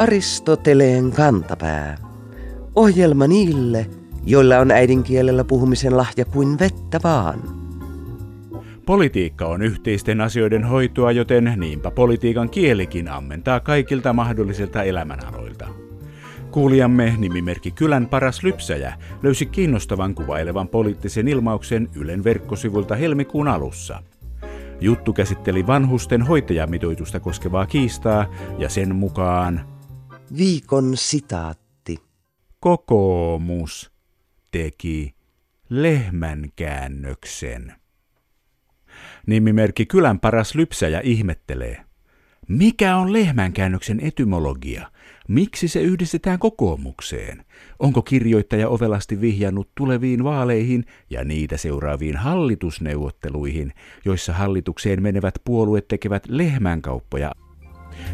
Aristoteleen kantapää. Ohjelma niille, joilla on äidinkielellä puhumisen lahja kuin vettä vaan. Politiikka on yhteisten asioiden hoitoa, joten niinpä politiikan kielikin ammentaa kaikilta mahdollisilta elämänaloilta. Kuulijamme nimimerkki Kylän paras lypsäjä löysi kiinnostavan kuvailevan poliittisen ilmauksen Ylen verkkosivulta helmikuun alussa. Juttu käsitteli vanhusten hoitajamitoitusta koskevaa kiistaa ja sen mukaan Viikon sitaatti. kokoomus teki lehmänkäännöksen. Nimimerkki Kylän paras lypsäjä ihmettelee. Mikä on lehmänkäännöksen etymologia? Miksi se yhdistetään kokoomukseen? Onko kirjoittaja ovelasti vihjannut tuleviin vaaleihin ja niitä seuraaviin hallitusneuvotteluihin, joissa hallitukseen menevät puolueet tekevät lehmänkauppoja?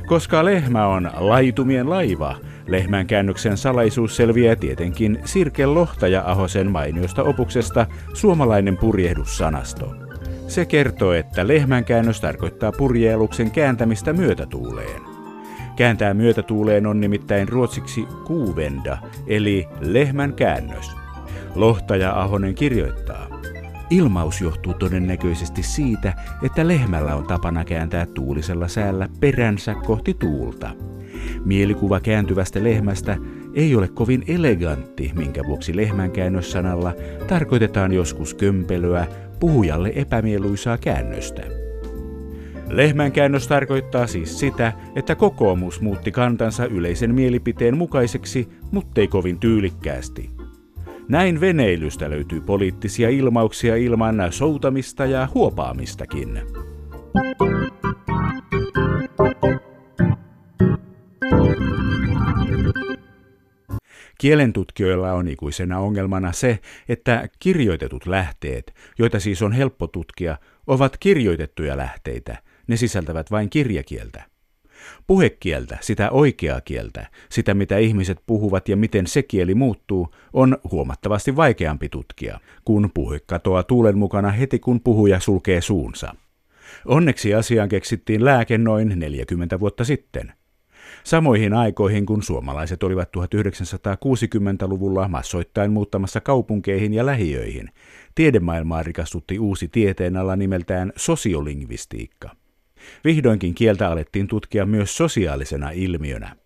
Koska lehmä on laitumien laiva, lehmän käännöksen salaisuus selviää tietenkin Sirke Lohtaja Ahosen mainiosta opuksesta Suomalainen purjehdussanasto. Se kertoo, että lehmän käännös tarkoittaa purjeeluksen kääntämistä myötätuuleen. Kääntää myötätuuleen on nimittäin ruotsiksi kuuvenda, eli lehmän käännös. Lohtaja Ahonen kirjoittaa. Ilmaus johtuu todennäköisesti siitä, että lehmällä on tapana kääntää tuulisella säällä peränsä kohti tuulta. Mielikuva kääntyvästä lehmästä ei ole kovin elegantti, minkä vuoksi lehmänkäännössanalla tarkoitetaan joskus kömpelöä, puhujalle epämieluisaa käännöstä. Lehmänkäännös tarkoittaa siis sitä, että kokoomus muutti kantansa yleisen mielipiteen mukaiseksi, muttei kovin tyylikkäästi. Näin veneilystä löytyy poliittisia ilmauksia ilman soutamista ja huopaamistakin. Kielentutkijoilla on ikuisena ongelmana se, että kirjoitetut lähteet, joita siis on helppo tutkia, ovat kirjoitettuja lähteitä. Ne sisältävät vain kirjakieltä. Puhekieltä, sitä oikeaa kieltä, sitä mitä ihmiset puhuvat ja miten se kieli muuttuu, on huomattavasti vaikeampi tutkia, kun puhe katoaa tuulen mukana heti kun puhuja sulkee suunsa. Onneksi asiaan keksittiin lääke noin 40 vuotta sitten. Samoihin aikoihin, kun suomalaiset olivat 1960-luvulla massoittain muuttamassa kaupunkeihin ja lähiöihin, tiedemaailmaa rikastutti uusi tieteenala nimeltään sosiolingvistiikka. Vihdoinkin kieltä alettiin tutkia myös sosiaalisena ilmiönä.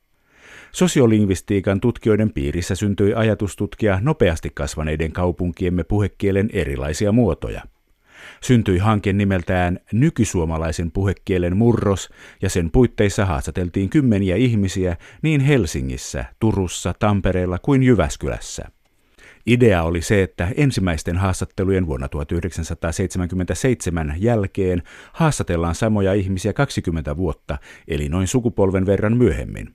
Sosiolingvistiikan tutkijoiden piirissä syntyi ajatus tutkia nopeasti kasvaneiden kaupunkiemme puhekielen erilaisia muotoja. Syntyi hanke nimeltään Nykysuomalaisen puhekielen murros, ja sen puitteissa haastateltiin kymmeniä ihmisiä niin Helsingissä, Turussa, Tampereella kuin Jyväskylässä. Idea oli se, että ensimmäisten haastattelujen vuonna 1977 jälkeen haastatellaan samoja ihmisiä 20 vuotta, eli noin sukupolven verran myöhemmin.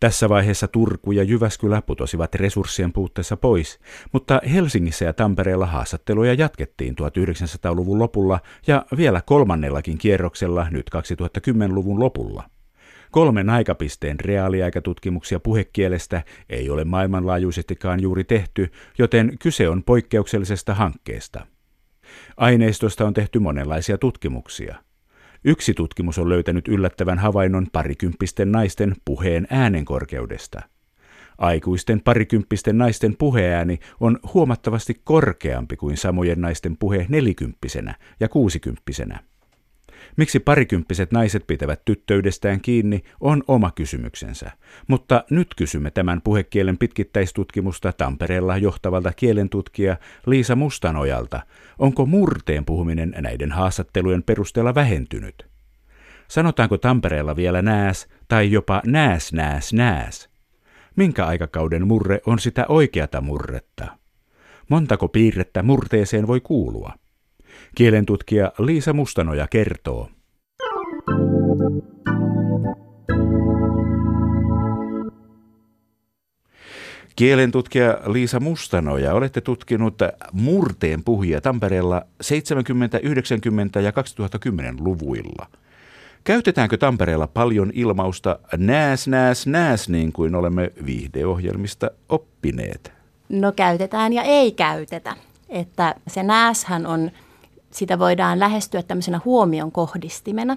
Tässä vaiheessa Turku ja Jyväskylä putosivat resurssien puutteessa pois, mutta Helsingissä ja Tampereella haastatteluja jatkettiin 1900-luvun lopulla ja vielä kolmannellakin kierroksella nyt 2010-luvun lopulla. Kolmen aikapisteen reaaliaikatutkimuksia puhekielestä ei ole maailmanlaajuisestikaan juuri tehty, joten kyse on poikkeuksellisesta hankkeesta. Aineistosta on tehty monenlaisia tutkimuksia. Yksi tutkimus on löytänyt yllättävän havainnon parikymppisten naisten puheen äänenkorkeudesta. Aikuisten parikymppisten naisten puheääni on huomattavasti korkeampi kuin samojen naisten puhe nelikymppisenä ja kuusikymppisenä. Miksi parikymppiset naiset pitävät tyttöydestään kiinni, on oma kysymyksensä. Mutta nyt kysymme tämän puhekielen pitkittäistutkimusta Tampereella johtavalta kielentutkija Liisa Mustanojalta. Onko murteen puhuminen näiden haastattelujen perusteella vähentynyt? Sanotaanko Tampereella vielä nääs tai jopa nääs nääs nääs? Minkä aikakauden murre on sitä oikeata murretta? Montako piirrettä murteeseen voi kuulua? Kielentutkija Liisa Mustanoja kertoo. Kielentutkija Liisa Mustanoja, olette tutkinut murteen puhujia Tampereella 70-, 90- ja 2010-luvuilla. Käytetäänkö Tampereella paljon ilmausta nääs, nääs, nääs, niin kuin olemme viihdeohjelmista oppineet? No käytetään ja ei käytetä. Että se nääshän on sitä voidaan lähestyä tämmöisenä huomion kohdistimena.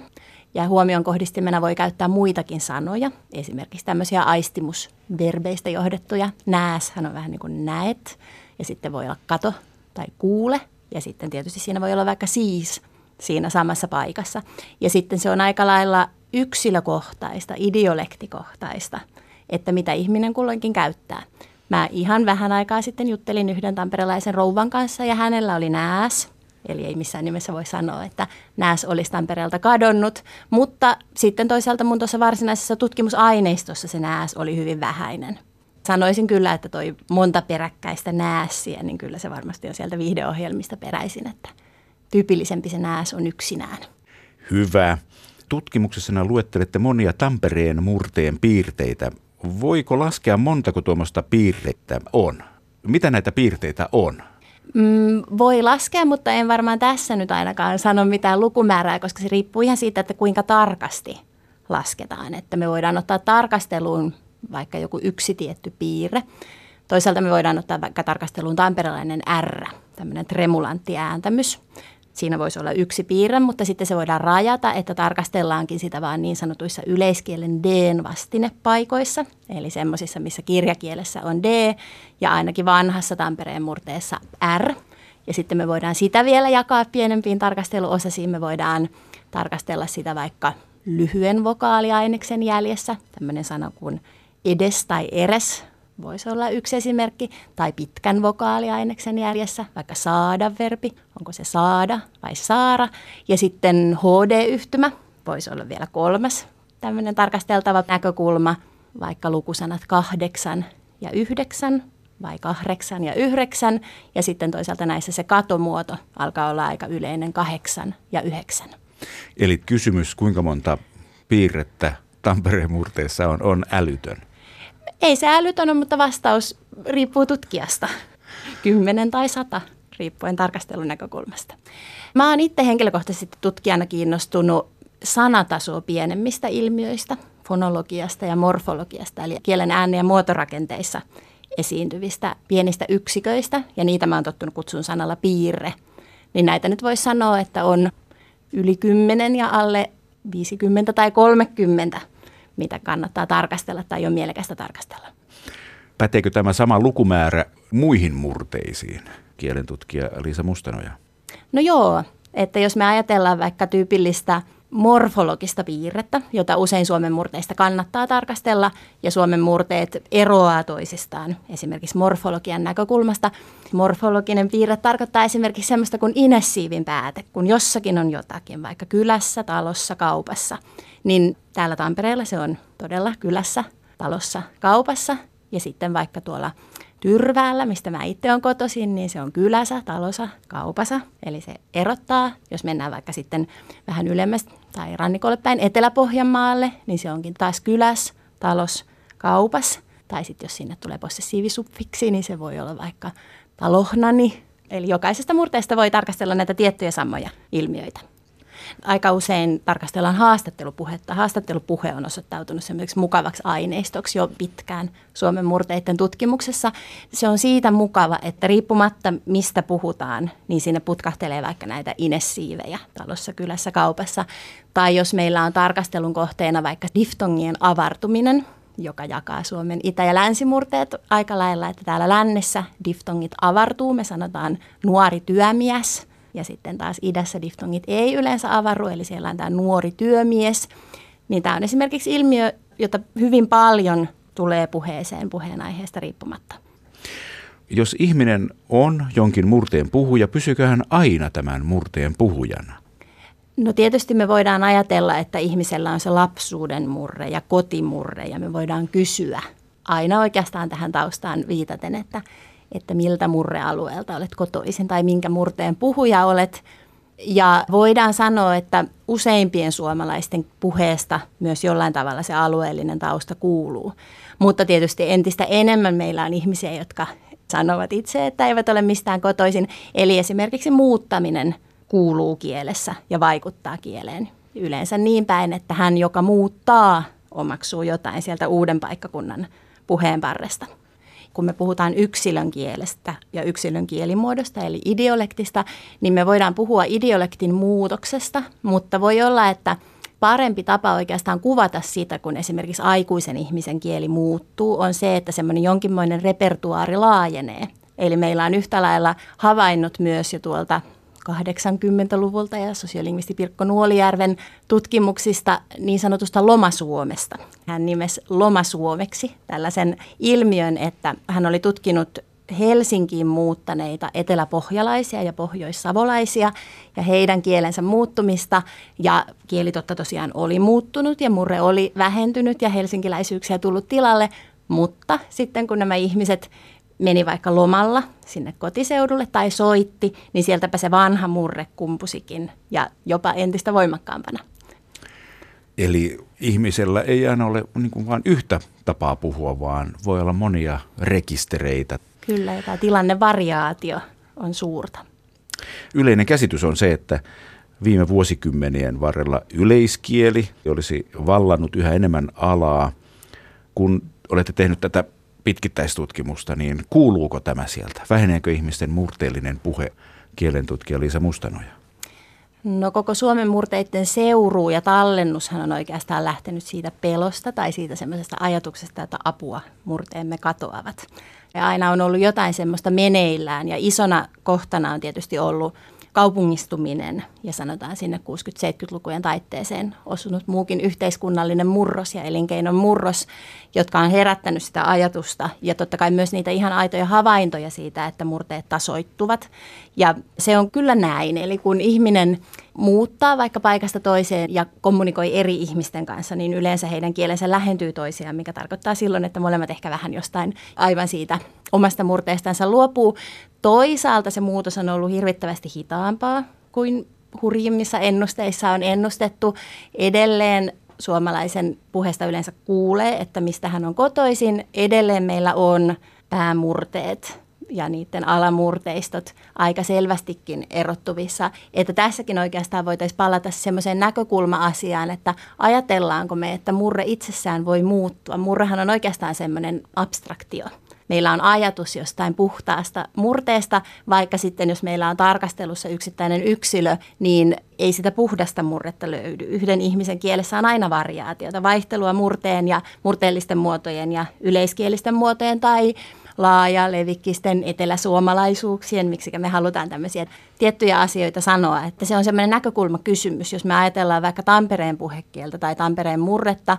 Ja huomion kohdistimena voi käyttää muitakin sanoja, esimerkiksi tämmöisiä aistimusverbeistä johdettuja. Nääshän on vähän niin kuin näet, ja sitten voi olla kato tai kuule, ja sitten tietysti siinä voi olla vaikka siis siinä samassa paikassa. Ja sitten se on aika lailla yksilökohtaista, idiolektikohtaista, että mitä ihminen kulloinkin käyttää. Mä ihan vähän aikaa sitten juttelin yhden tamperelaisen rouvan kanssa ja hänellä oli nääs, Eli ei missään nimessä voi sanoa, että nääs olisi Tampereelta kadonnut, mutta sitten toisaalta mun tuossa varsinaisessa tutkimusaineistossa se nääs oli hyvin vähäinen. Sanoisin kyllä, että toi monta peräkkäistä näässiä, niin kyllä se varmasti on sieltä viihdeohjelmista peräisin, että tyypillisempi se nääs on yksinään. Hyvä. Tutkimuksessa luettelette monia Tampereen murteen piirteitä. Voiko laskea montako tuommoista piirteitä on? Mitä näitä piirteitä on? Mm, voi laskea, mutta en varmaan tässä nyt ainakaan sano mitään lukumäärää, koska se riippuu ihan siitä, että kuinka tarkasti lasketaan. Että me voidaan ottaa tarkasteluun vaikka joku yksi tietty piirre. Toisaalta me voidaan ottaa vaikka tarkasteluun tamperelainen R, tämmöinen tremulantti ääntämys. Siinä voisi olla yksi piirre, mutta sitten se voidaan rajata, että tarkastellaankin sitä vaan niin sanotuissa yleiskielen D-vastinepaikoissa, eli semmoisissa, missä kirjakielessä on D ja ainakin vanhassa Tampereen murteessa R. Ja sitten me voidaan sitä vielä jakaa pienempiin tarkasteluosasiin. Me voidaan tarkastella sitä vaikka lyhyen vokaaliaineksen jäljessä, tämmöinen sana kuin edes tai eres voisi olla yksi esimerkki, tai pitkän vokaaliaineksen järjessä, vaikka saada-verbi, onko se saada vai saara, ja sitten HD-yhtymä voisi olla vielä kolmas tämmöinen tarkasteltava näkökulma, vaikka lukusanat kahdeksan ja yhdeksän vai kahdeksan ja yhdeksän, ja sitten toisaalta näissä se katomuoto alkaa olla aika yleinen kahdeksan ja yhdeksän. Eli kysymys, kuinka monta piirrettä Tampereen murteessa on, on älytön? Ei se älytön ole, mutta vastaus riippuu tutkijasta. Kymmenen tai sata, riippuen tarkastelun näkökulmasta. Mä oon itse henkilökohtaisesti tutkijana kiinnostunut sanatasoa pienemmistä ilmiöistä, fonologiasta ja morfologiasta, eli kielen ääni- ja muotorakenteissa esiintyvistä pienistä yksiköistä, ja niitä mä oon tottunut kutsun sanalla piirre. Niin näitä nyt voisi sanoa, että on yli 10 ja alle 50 tai 30 mitä kannattaa tarkastella tai on mielekästä tarkastella. Päteekö tämä sama lukumäärä muihin murteisiin, kielentutkija Liisa Mustanoja? No joo, että jos me ajatellaan vaikka tyypillistä morfologista piirrettä, jota usein Suomen murteista kannattaa tarkastella, ja Suomen murteet eroaa toisistaan esimerkiksi morfologian näkökulmasta. Morfologinen piirre tarkoittaa esimerkiksi sellaista kuin inessiivin pääte, kun jossakin on jotakin, vaikka kylässä, talossa, kaupassa. Niin täällä Tampereella se on todella kylässä, talossa, kaupassa, ja sitten vaikka tuolla Tyrväällä, mistä mä itse olen kotoisin, niin se on kylässä, talossa, kaupassa. Eli se erottaa, jos mennään vaikka sitten vähän ylemmäs tai rannikolle päin Etelä-Pohjanmaalle, niin se onkin taas kyläs, talos, kaupas. Tai sitten jos sinne tulee possessiivisuffiksi, niin se voi olla vaikka talohnani. Eli jokaisesta murteesta voi tarkastella näitä tiettyjä samoja ilmiöitä aika usein tarkastellaan haastattelupuhetta. Haastattelupuhe on osoittautunut semmoiseksi mukavaksi aineistoksi jo pitkään Suomen murteiden tutkimuksessa. Se on siitä mukava, että riippumatta mistä puhutaan, niin sinne putkahtelee vaikka näitä inessiivejä talossa, kylässä, kaupassa. Tai jos meillä on tarkastelun kohteena vaikka diftongien avartuminen, joka jakaa Suomen itä- ja länsimurteet aika lailla, että täällä lännessä diftongit avartuu, me sanotaan nuori työmies – ja sitten taas idässä diftongit ei yleensä avaru, eli siellä on tämä nuori työmies. Niin tämä on esimerkiksi ilmiö, jota hyvin paljon tulee puheeseen puheenaiheesta riippumatta. Jos ihminen on jonkin murteen puhuja, pysyykö hän aina tämän murteen puhujana? No tietysti me voidaan ajatella, että ihmisellä on se lapsuuden murre ja kotimurre ja me voidaan kysyä aina oikeastaan tähän taustaan viitaten, että että miltä murrealueelta olet kotoisin tai minkä murteen puhuja olet. Ja voidaan sanoa, että useimpien suomalaisten puheesta myös jollain tavalla se alueellinen tausta kuuluu. Mutta tietysti entistä enemmän meillä on ihmisiä, jotka sanovat itse, että eivät ole mistään kotoisin. Eli esimerkiksi muuttaminen kuuluu kielessä ja vaikuttaa kieleen. Yleensä niin päin, että hän, joka muuttaa, omaksuu jotain sieltä uuden paikkakunnan puheenparresta. Kun me puhutaan yksilön kielestä ja yksilön kielimuodosta, eli idiolektista, niin me voidaan puhua idiolektin muutoksesta, mutta voi olla, että parempi tapa oikeastaan kuvata sitä, kun esimerkiksi aikuisen ihmisen kieli muuttuu, on se, että semmoinen jonkinmoinen repertuaari laajenee. Eli meillä on yhtä lailla havainnut myös jo tuolta 80-luvulta ja sosiolingvisti Pirkko Nuolijärven tutkimuksista niin sanotusta lomasuomesta. Hän nimesi lomasuomeksi tällaisen ilmiön, että hän oli tutkinut Helsinkiin muuttaneita eteläpohjalaisia ja pohjoissavolaisia ja heidän kielensä muuttumista. Ja kielitotta tosiaan oli muuttunut ja murre oli vähentynyt ja helsinkiläisyyksiä tullut tilalle. Mutta sitten kun nämä ihmiset meni vaikka lomalla sinne kotiseudulle tai soitti, niin sieltäpä se vanha murre kumpusikin ja jopa entistä voimakkaampana. Eli ihmisellä ei aina ole niin kuin vain yhtä tapaa puhua, vaan voi olla monia rekistereitä. Kyllä, ja tämä tilannevariaatio on suurta. Yleinen käsitys on se, että viime vuosikymmenien varrella yleiskieli olisi vallannut yhä enemmän alaa. Kun olette tehnyt tätä pitkittäistutkimusta, niin kuuluuko tämä sieltä? Väheneekö ihmisten murteellinen puhe, kielentutkija Liisa Mustanoja? No koko Suomen murteiden seuruu ja tallennushan on oikeastaan lähtenyt siitä pelosta tai siitä semmoisesta ajatuksesta, että apua murteemme katoavat. Ja aina on ollut jotain semmoista meneillään. Ja isona kohtana on tietysti ollut kaupungistuminen ja sanotaan sinne 60-70-lukujen taitteeseen osunut muukin yhteiskunnallinen murros ja elinkeinon murros, jotka on herättänyt sitä ajatusta. Ja totta kai myös niitä ihan aitoja havaintoja siitä, että murteet tasoittuvat. Ja se on kyllä näin, eli kun ihminen muuttaa vaikka paikasta toiseen ja kommunikoi eri ihmisten kanssa, niin yleensä heidän kielensä lähentyy toisiaan, mikä tarkoittaa silloin, että molemmat ehkä vähän jostain aivan siitä omasta murteestansa luopuu. Toisaalta se muutos on ollut hirvittävästi hitaampaa kuin hurjimmissa ennusteissa on ennustettu. Edelleen suomalaisen puheesta yleensä kuulee, että mistä hän on kotoisin. Edelleen meillä on päämurteet ja niiden alamurteistot aika selvästikin erottuvissa. Että tässäkin oikeastaan voitaisiin palata semmoiseen näkökulma-asiaan, että ajatellaanko me, että murre itsessään voi muuttua. Murrehan on oikeastaan semmoinen abstraktio meillä on ajatus jostain puhtaasta murteesta, vaikka sitten jos meillä on tarkastelussa yksittäinen yksilö, niin ei sitä puhdasta murretta löydy. Yhden ihmisen kielessä on aina variaatiota, vaihtelua murteen ja murteellisten muotojen ja yleiskielisten muotojen tai laaja levikkisten eteläsuomalaisuuksien, miksi me halutaan tämmöisiä tiettyjä asioita sanoa. Että se on semmoinen näkökulmakysymys, jos me ajatellaan vaikka Tampereen puhekieltä tai Tampereen murretta,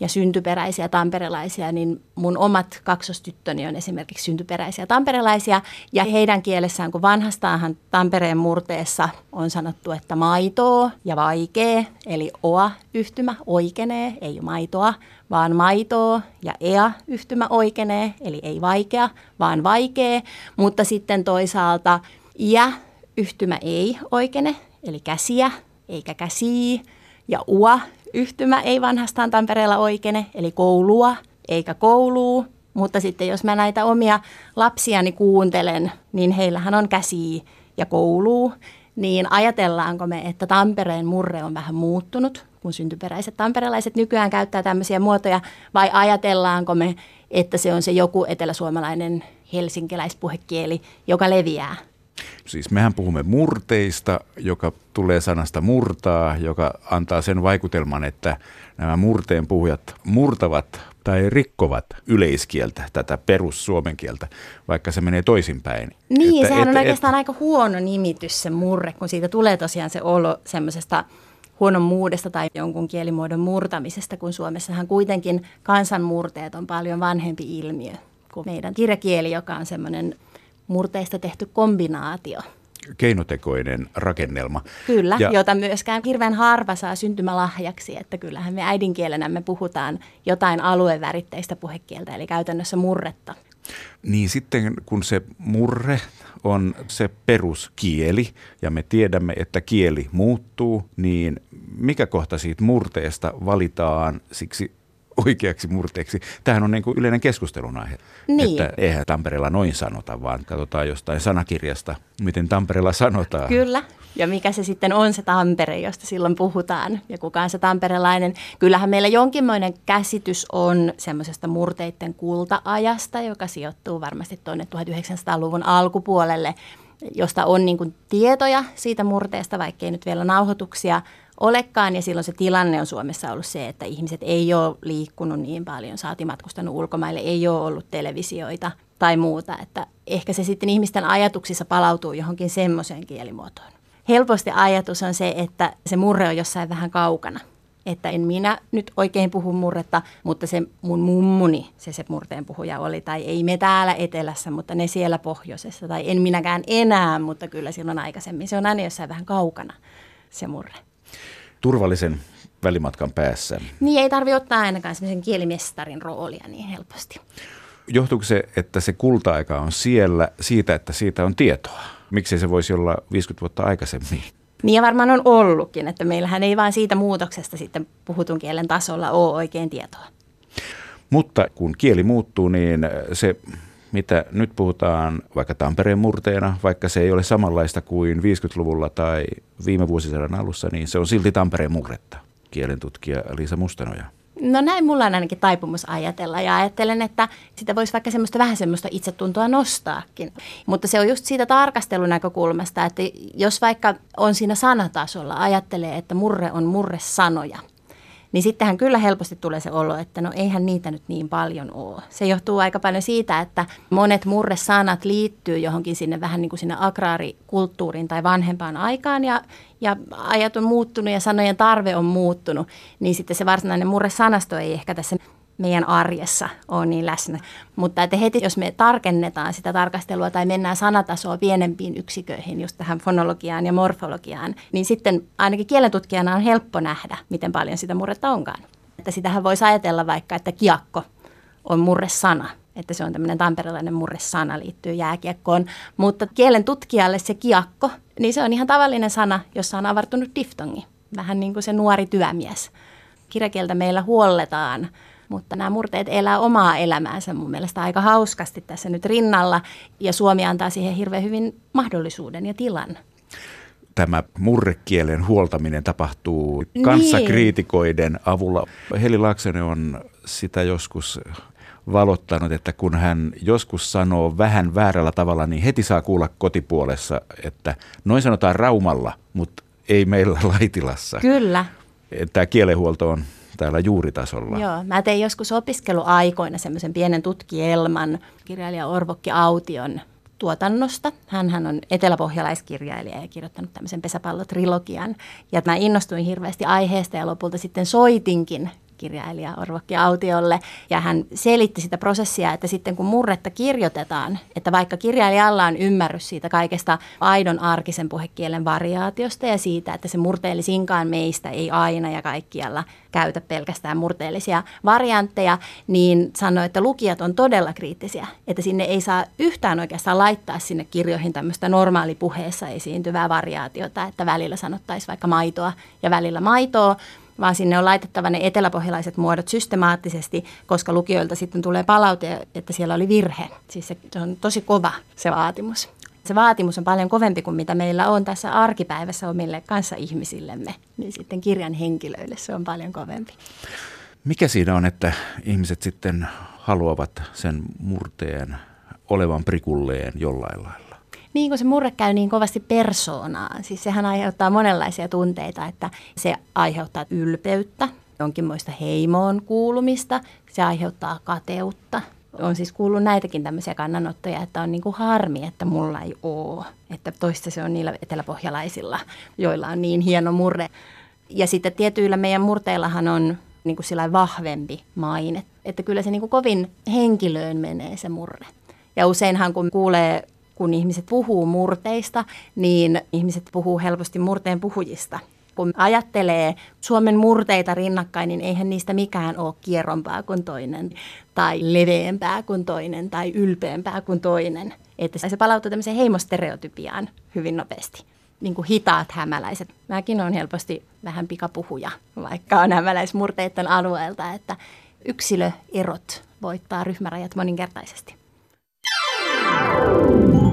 ja syntyperäisiä tamperelaisia, niin mun omat kaksostyttöni on esimerkiksi syntyperäisiä tamperelaisia. Ja heidän kielessään, kun vanhastaanhan Tampereen murteessa on sanottu, että maitoa ja vaikee, eli oa-yhtymä oikeenee, ei maitoa, vaan maitoa ja ea-yhtymä oikeenee, eli ei vaikea, vaan vaikee. Mutta sitten toisaalta ja-yhtymä ei oikeene, eli käsiä eikä käsiä, ja ua yhtymä ei vanhastaan Tampereella oikene, eli koulua eikä kouluu. Mutta sitten jos mä näitä omia lapsiani kuuntelen, niin heillähän on käsi ja kouluu. Niin ajatellaanko me, että Tampereen murre on vähän muuttunut, kun syntyperäiset tamperelaiset nykyään käyttää tämmöisiä muotoja, vai ajatellaanko me, että se on se joku eteläsuomalainen helsinkiläispuhekieli, joka leviää Siis mehän puhumme murteista, joka tulee sanasta murtaa, joka antaa sen vaikutelman, että nämä murteen puhujat murtavat tai rikkovat yleiskieltä, tätä perussuomen kieltä, vaikka se menee toisinpäin. Niin, että, sehän että, on oikeastaan et, aika huono nimitys se murre, kun siitä tulee tosiaan se olo semmoisesta huonon muudesta tai jonkun kielimuodon murtamisesta, kun Suomessahan kuitenkin kansanmurteet on paljon vanhempi ilmiö kuin meidän kirjakieli, joka on semmoinen murteista tehty kombinaatio. Keinotekoinen rakennelma. Kyllä, ja, jota myöskään hirveän harva saa syntymälahjaksi, että kyllähän me äidinkielenä me puhutaan jotain alueväritteistä puhekieltä, eli käytännössä murretta. Niin sitten kun se murre on se peruskieli ja me tiedämme, että kieli muuttuu, niin mikä kohta siitä murteesta valitaan siksi oikeaksi murteeksi. Tämähän on niin kuin yleinen keskustelun aihe. Niin. Että eihän Tampereella noin sanota, vaan katsotaan jostain sanakirjasta, miten Tampereella sanotaan. Kyllä. ja mikä se sitten on se Tampere, josta silloin puhutaan ja kuka on se tamperelainen. Kyllähän meillä jonkinmoinen käsitys on semmoisesta murteiden kultaajasta, joka sijoittuu varmasti tuonne 1900-luvun alkupuolelle, josta on niin kuin tietoja siitä murteesta, vaikkei nyt vielä nauhoituksia olekaan. Ja silloin se tilanne on Suomessa ollut se, että ihmiset ei ole liikkunut niin paljon, saati matkustanut ulkomaille, ei ole ollut televisioita tai muuta. Että ehkä se sitten ihmisten ajatuksissa palautuu johonkin semmoiseen kielimuotoon. Helposti ajatus on se, että se murre on jossain vähän kaukana. Että en minä nyt oikein puhu murretta, mutta se mun mummuni, se se murteen puhuja oli, tai ei me täällä etelässä, mutta ne siellä pohjoisessa, tai en minäkään enää, mutta kyllä silloin aikaisemmin. Se on aina jossain vähän kaukana, se murre. Turvallisen välimatkan päässä. Niin ei tarvi ottaa ainakaan semmoisen kielimestarin roolia niin helposti. Johtuuko se, että se kulta-aika on siellä siitä, että siitä on tietoa? Miksi se voisi olla 50 vuotta aikaisemmin? Niin ja varmaan on ollutkin, että meillähän ei vain siitä muutoksesta sitten puhutun kielen tasolla ole oikein tietoa. Mutta kun kieli muuttuu, niin se mitä nyt puhutaan vaikka Tampereen murteena, vaikka se ei ole samanlaista kuin 50-luvulla tai viime vuosisadan alussa, niin se on silti Tampereen murretta, kielentutkija Liisa Mustanoja. No näin mulla on ainakin taipumus ajatella ja ajattelen, että sitä voisi vaikka semmoista vähän semmoista itsetuntoa nostaakin. Mutta se on just siitä tarkastelun näkökulmasta, että jos vaikka on siinä sanatasolla, ajattelee, että murre on murre sanoja – niin sittenhän kyllä helposti tulee se olo, että no eihän niitä nyt niin paljon ole. Se johtuu aika paljon siitä, että monet murresanat liittyy johonkin sinne vähän niin kuin sinne agraarikulttuuriin tai vanhempaan aikaan ja, ja ajat on muuttunut ja sanojen tarve on muuttunut, niin sitten se varsinainen murresanasto ei ehkä tässä meidän arjessa on niin läsnä. Mutta että heti jos me tarkennetaan sitä tarkastelua tai mennään sanatasoa pienempiin yksiköihin, just tähän fonologiaan ja morfologiaan, niin sitten ainakin kielentutkijana on helppo nähdä, miten paljon sitä murretta onkaan. Että sitähän voisi ajatella vaikka, että kiakko on murresana, että se on tämmöinen tamperelainen murresana liittyy jääkiekkoon. Mutta kielen tutkijalle se kiakko, niin se on ihan tavallinen sana, jossa on avartunut diftongi. Vähän niin kuin se nuori työmies. Kirjakieltä meillä huolletaan mutta nämä murteet elää omaa elämäänsä mun mielestä aika hauskasti tässä nyt rinnalla ja Suomi antaa siihen hirveän hyvin mahdollisuuden ja tilan. Tämä murrekielen huoltaminen tapahtuu niin. kanssakriitikoiden avulla. Heli Laaksonen on sitä joskus valottanut, että kun hän joskus sanoo vähän väärällä tavalla, niin heti saa kuulla kotipuolessa, että noin sanotaan Raumalla, mutta ei meillä Laitilassa. Kyllä. Tämä kielenhuolto on täällä juuritasolla. Joo, mä tein joskus opiskeluaikoina semmoisen pienen tutkielman kirjailija Orvokki Aution tuotannosta. hän on eteläpohjalaiskirjailija ja kirjoittanut tämmöisen pesäpallotrilogian. Ja mä innostuin hirveästi aiheesta ja lopulta sitten soitinkin kirjailija Orvokki Autiolle. Ja hän selitti sitä prosessia, että sitten kun murretta kirjoitetaan, että vaikka kirjailijalla on ymmärrys siitä kaikesta aidon arkisen puhekielen variaatiosta ja siitä, että se murteellisinkaan meistä ei aina ja kaikkialla käytä pelkästään murteellisia variantteja, niin sanoi, että lukijat on todella kriittisiä, että sinne ei saa yhtään oikeastaan laittaa sinne kirjoihin tämmöistä normaalipuheessa esiintyvää variaatiota, että välillä sanottaisiin vaikka maitoa ja välillä maitoa, vaan sinne on laitettava ne eteläpohjalaiset muodot systemaattisesti, koska lukijoilta sitten tulee palaute, että siellä oli virhe. Siis se, se on tosi kova se vaatimus. Se vaatimus on paljon kovempi kuin mitä meillä on tässä arkipäivässä omille kanssa ihmisillemme. Niin sitten kirjan henkilöille se on paljon kovempi. Mikä siinä on, että ihmiset sitten haluavat sen murteen olevan prikulleen jollain lailla? Niin kuin se murre käy niin kovasti persoonaan. Siis sehän aiheuttaa monenlaisia tunteita, että se aiheuttaa ylpeyttä, jonkinmoista heimoon kuulumista, se aiheuttaa kateutta. On siis kuullut näitäkin tämmöisiä kannanottoja, että on niin kuin harmi, että mulla ei ole. Että toista se on niillä eteläpohjalaisilla, joilla on niin hieno murre. Ja sitten tietyillä meidän murteillahan on niin kuin sillä vahvempi maine. Että kyllä se niin kuin kovin henkilöön menee se murre. Ja useinhan kun kuulee kun ihmiset puhuu murteista, niin ihmiset puhuu helposti murteen puhujista. Kun ajattelee Suomen murteita rinnakkain, niin eihän niistä mikään ole kierrompaa kuin toinen, tai leveämpää kuin toinen, tai ylpeämpää kuin toinen. Että se palautuu tämmöiseen heimostereotypiaan hyvin nopeasti. Niin kuin hitaat hämäläiset. Mäkin olen helposti vähän pikapuhuja, vaikka on hämäläismurteiden alueelta, että yksilöerot voittaa ryhmärajat moninkertaisesti.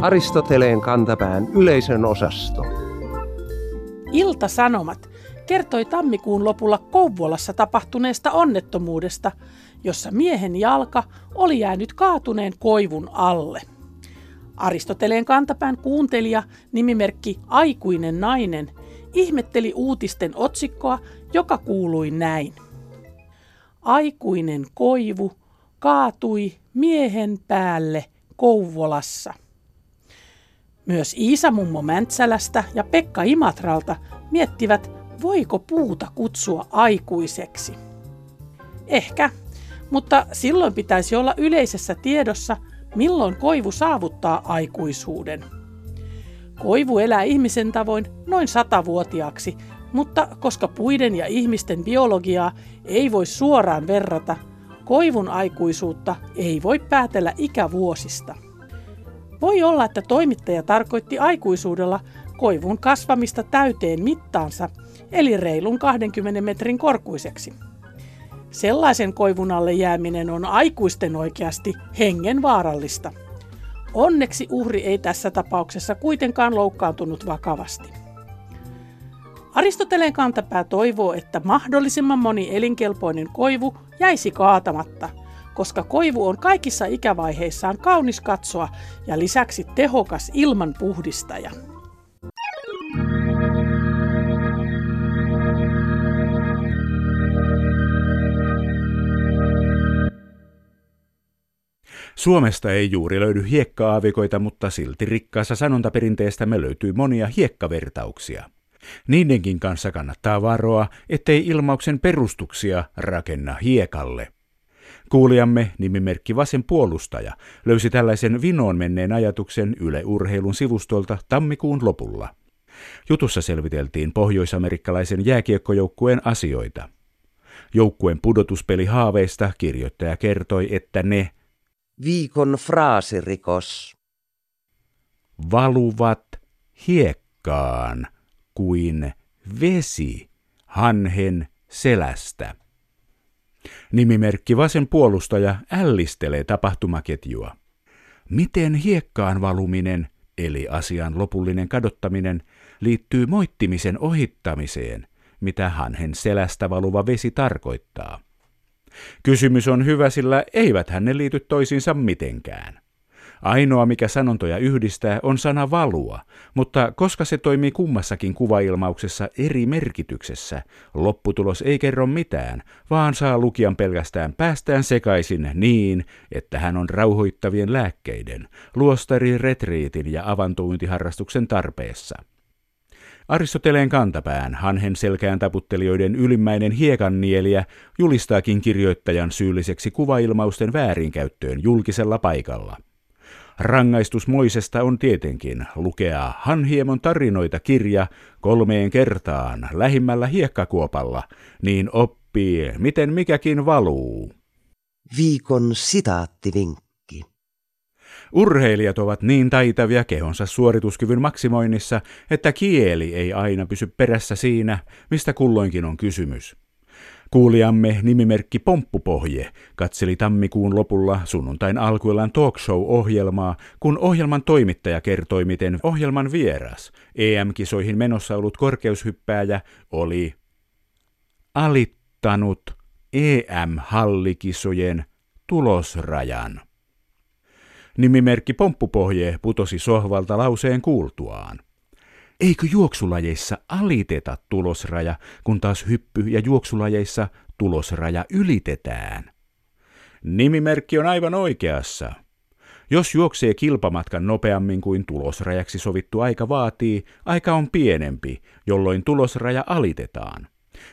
Aristoteleen kantapään yleisön osasto. Ilta-Sanomat kertoi tammikuun lopulla Kouvolassa tapahtuneesta onnettomuudesta, jossa miehen jalka oli jäänyt kaatuneen koivun alle. Aristoteleen kantapään kuuntelija nimimerkki Aikuinen nainen ihmetteli uutisten otsikkoa, joka kuului näin. Aikuinen koivu kaatui miehen päälle Kouvolassa. Myös Iisa-mummo Mäntsälästä ja Pekka Imatralta miettivät, voiko puuta kutsua aikuiseksi. Ehkä, mutta silloin pitäisi olla yleisessä tiedossa, milloin koivu saavuttaa aikuisuuden. Koivu elää ihmisen tavoin noin satavuotiaaksi, mutta koska puiden ja ihmisten biologiaa ei voi suoraan verrata, koivun aikuisuutta ei voi päätellä ikävuosista. Voi olla, että toimittaja tarkoitti aikuisuudella koivun kasvamista täyteen mittaansa, eli reilun 20 metrin korkuiseksi. Sellaisen koivun alle jääminen on aikuisten oikeasti hengen vaarallista. Onneksi uhri ei tässä tapauksessa kuitenkaan loukkaantunut vakavasti. Aristoteleen kantapää toivoo, että mahdollisimman moni elinkelpoinen koivu jäisi kaatamatta, koska koivu on kaikissa ikävaiheissaan kaunis katsoa ja lisäksi tehokas ilmanpuhdistaja. Suomesta ei juuri löydy hiekka-aavikoita, mutta silti rikkaassa sanontaperinteestämme löytyy monia hiekkavertauksia. Niidenkin kanssa kannattaa varoa, ettei ilmauksen perustuksia rakenna hiekalle. Kuulijamme nimimerkki Vasen puolustaja löysi tällaisen vinoon menneen ajatuksen Yle Urheilun sivustolta tammikuun lopulla. Jutussa selviteltiin pohjoisamerikkalaisen jääkiekkojoukkueen asioita. Joukkueen pudotuspeli haaveista kirjoittaja kertoi, että ne Viikon fraasirikos. Valuvat hiekkaan kuin vesi hanhen selästä. Nimimerkki Vasen puolustaja ällistelee tapahtumaketjua. Miten hiekkaan valuminen, eli asian lopullinen kadottaminen, liittyy moittimisen ohittamiseen, mitä hanhen selästä valuva vesi tarkoittaa? Kysymys on hyvä, sillä eivät ne liity toisiinsa mitenkään. Ainoa, mikä sanontoja yhdistää, on sana valua, mutta koska se toimii kummassakin kuvailmauksessa eri merkityksessä, lopputulos ei kerro mitään, vaan saa lukijan pelkästään päästään sekaisin niin, että hän on rauhoittavien lääkkeiden, luostari, retriitin ja avantointiharrastuksen tarpeessa. Aristoteleen kantapään hanhen selkään taputtelijoiden ylimmäinen hiekannieliä julistaakin kirjoittajan syylliseksi kuvailmausten väärinkäyttöön julkisella paikalla. Rangaistus Moisesta on tietenkin lukea Hanhiemon tarinoita kirja kolmeen kertaan lähimmällä hiekkakuopalla, niin oppii, miten mikäkin valuu. Viikon sitaattivinkki. Urheilijat ovat niin taitavia kehonsa suorituskyvyn maksimoinnissa, että kieli ei aina pysy perässä siinä, mistä kulloinkin on kysymys. Kuulijamme nimimerkki Pomppupohje katseli tammikuun lopulla sunnuntain alkuillaan talkshow-ohjelmaa, kun ohjelman toimittaja kertoi, miten ohjelman vieras, EM-kisoihin menossa ollut korkeushyppääjä, oli alittanut EM-hallikisojen tulosrajan. Nimimerkki Pomppupohje putosi sohvalta lauseen kuultuaan. Eikö juoksulajeissa aliteta tulosraja, kun taas hyppy- ja juoksulajeissa tulosraja ylitetään? Nimimerkki on aivan oikeassa. Jos juoksee kilpamatkan nopeammin kuin tulosrajaksi sovittu aika vaatii, aika on pienempi, jolloin tulosraja alitetaan.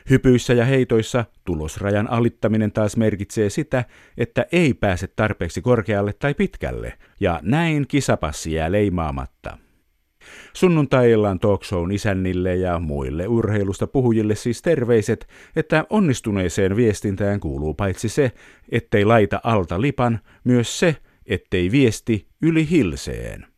Hypyissä ja heitoissa tulosrajan alittaminen taas merkitsee sitä, että ei pääse tarpeeksi korkealle tai pitkälle, ja näin kisapassi jää leimaamatta. Sunnuntai-illan talkshown isännille ja muille urheilusta puhujille siis terveiset, että onnistuneeseen viestintään kuuluu paitsi se, ettei laita alta lipan, myös se, ettei viesti yli hilseen.